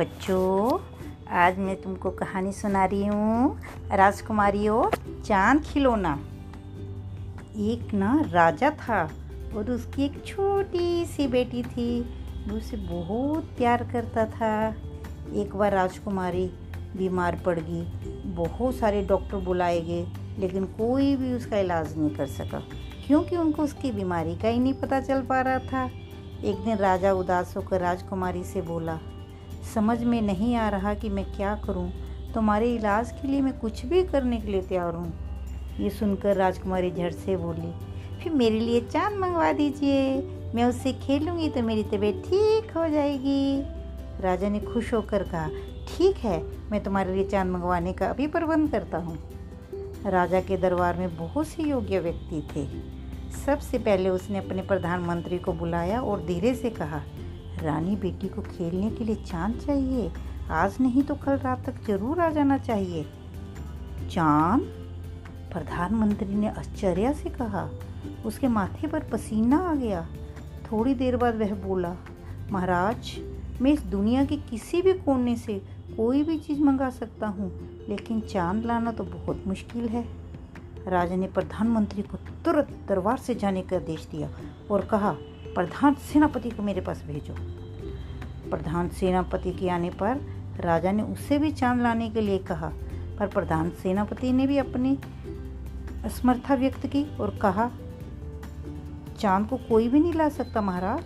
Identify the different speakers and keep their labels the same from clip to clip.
Speaker 1: बच्चों, आज मैं तुमको कहानी सुना रही हूँ। राजकुमारी और चाँद खिलौना। एक ना राजा था और उसकी एक छोटी सी बेटी थी। वो उसे बहुत प्यार करता था। एक बार राजकुमारी बीमार पड़ गई। बहुत सारे डॉक्टर बुलाए गए, लेकिन कोई भी उसका इलाज नहीं कर सका, क्योंकि उनको उसकी बीमारी का ही नहीं पता चल पा रहा था। एक दिन राजा उदास होकर राजकुमारी से बोला समझ में नहीं आ रहा कि मैं क्या करूँ। तुम्हारे इलाज के लिए मैं कुछ भी करने के लिए तैयार हूँ। ये सुनकर राजकुमारी झट से बोली, फिर मेरे लिए चाँद मंगवा दीजिए। मैं उससे खेलूँगी तो मेरी तबीयत ठीक हो जाएगी। राजा ने खुश होकर कहा, ठीक है, मैं तुम्हारे लिए चाँद मंगवाने का अभी प्रबंध करता हूँ। राजा के दरबार में बहुत से योग्य व्यक्ति थे। सबसे पहले उसने अपने प्रधानमंत्री को बुलाया और धीरे से कहा रानी बेटी को खेलने के लिए चाँद चाहिए। आज नहीं तो कल रात तक ज़रूर आ जाना चाहिए। चाँद? प्रधानमंत्री ने आश्चर्य से कहा। उसके माथे पर पसीना आ गया। थोड़ी देर बाद वह बोला, महाराज, मैं इस दुनिया के किसी भी कोने से कोई भी चीज़ मंगा सकता हूँ, लेकिन चाँद लाना तो बहुत मुश्किल है। राजा ने प्रधानमंत्री को तुरंत दरबार से जाने का आदेश दिया और कहा प्रधान सेनापति को मेरे पास भेजो। प्रधान सेनापति के आने पर राजा ने उससे भी चाँद लाने के लिए कहा, पर प्रधान सेनापति ने भी अपनी असमर्था व्यक्त की और कहा, चाँद को कोई भी नहीं ला सकता महाराज।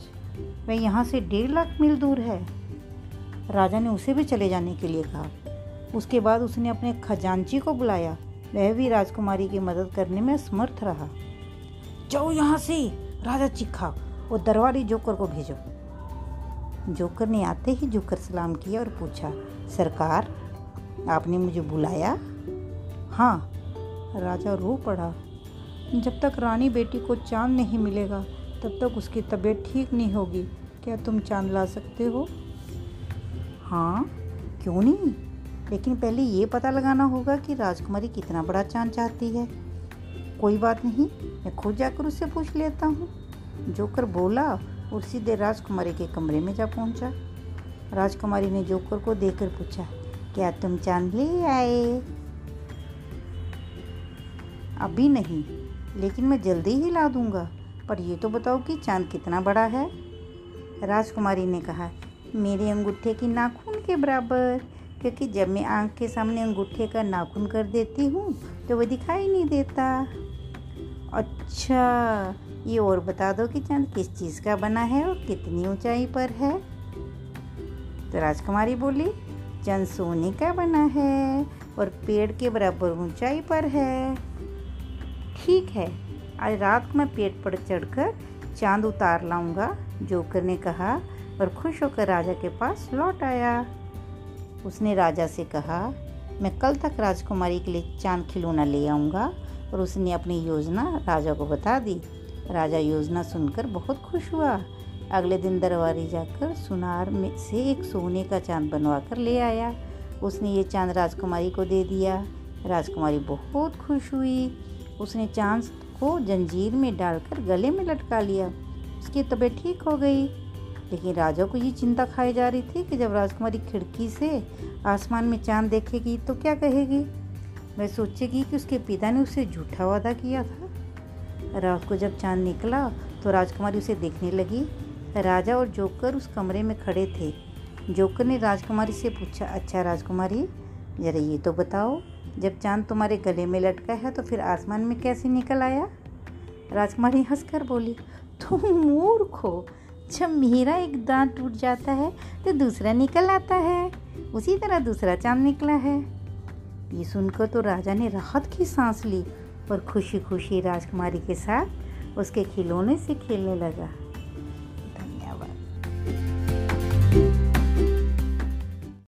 Speaker 1: वह यहाँ से डेढ़ लाख मील दूर है। राजा ने उसे भी चले जाने के लिए कहा। उसके बाद उसने अपने खजांची को बुलाया। वह भी राजकुमारी की मदद करने में समर्थ रहा। जाओ यहाँ से, राजा चिखा। और दरबारी जोकर को भेजो। जोकर ने आते ही जोकर सलाम किया और पूछा, सरकार, आपने मुझे बुलाया? हाँ। राजा रो पड़ा। जब तक रानी बेटी को चाँद नहीं मिलेगा, तब तक उसकी तबीयत ठीक नहीं होगी। क्या तुम चाँद ला सकते हो? हाँ क्यों नहीं? लेकिन पहले ये पता लगाना होगा कि राजकुमारी कितना बड़ा चाँद चाहती है। कोई बात नहीं, मैं खुद जाकर उससे पूछ लेता हूँ। जोकर बोला और सीधे राजकुमारी के कमरे में जा पहुँचा। राजकुमारी ने जोकर को देखकर पूछा, क्या तुम चाँद ले आए? अभी नहीं, लेकिन मैं जल्दी ही ला दूँगा, पर यह तो बताओ कि चाँद कितना बड़ा है? राजकुमारी ने कहा, मेरे अंगूठे की नाखून के बराबर, क्योंकि जब मैं आँख के सामने अंगूठे का नाखून कर देती हूँ तो वह दिखाई नहीं देता। अच्छा ये और बता दो कि चाँद किस चीज़ का बना है और कितनी ऊंचाई पर है। तो राजकुमारी बोली, चंद सोने का बना है और पेड़ के बराबर ऊंचाई पर है। ठीक है, आज रात को मैं पेड़ पर चढ़कर चाँद उतार लाऊँगा, जोकर ने कहा, और खुश होकर राजा के पास लौट आया। उसने राजा से कहा, मैं कल तक राजकुमारी के लिए चाँद खिलौना ले आऊँगा और उसने अपनी योजना राजा को बता दी। राजा योजना सुनकर बहुत खुश हुआ। अगले दिन दरबारी जाकर सुनार में से एक सोने का चाँद बनवा कर ले आया। उसने ये चाँद राजकुमारी को दे दिया। राजकुमारी बहुत खुश हुई। उसने चाँद को जंजीर में डालकर गले में लटका लिया। उसकी तबीयत ठीक हो गई। लेकिन राजा को ये चिंता खाई जा रही थी कि जब राजकुमारी खिड़की से आसमान में चाँद देखेगी तो क्या कहेगी? वह सोचेगी कि उसके पिता ने उसे झूठा वादा किया था। रात को जब चाँद निकला तो राजकुमारी उसे देखने लगी। राजा और जोकर उस कमरे में खड़े थे। जोकर ने राजकुमारी से पूछा अच्छा राजकुमारी, जरा ये तो बताओ, जब चाँद तुम्हारे गले में लटका है तो फिर आसमान में कैसे निकल आया? राजकुमारी हंसकर बोली, तुम मूर्ख हो, जब मेरा एक दांत टूट जाता है तो दूसरा निकल आता है। उसी तरह दूसरा चाँद निकला है। ये सुनकर तो राजा ने राहत की सांस ली और खुशी खुशी राजकुमारी के साथ उसके खिलौने से खेलने लगा।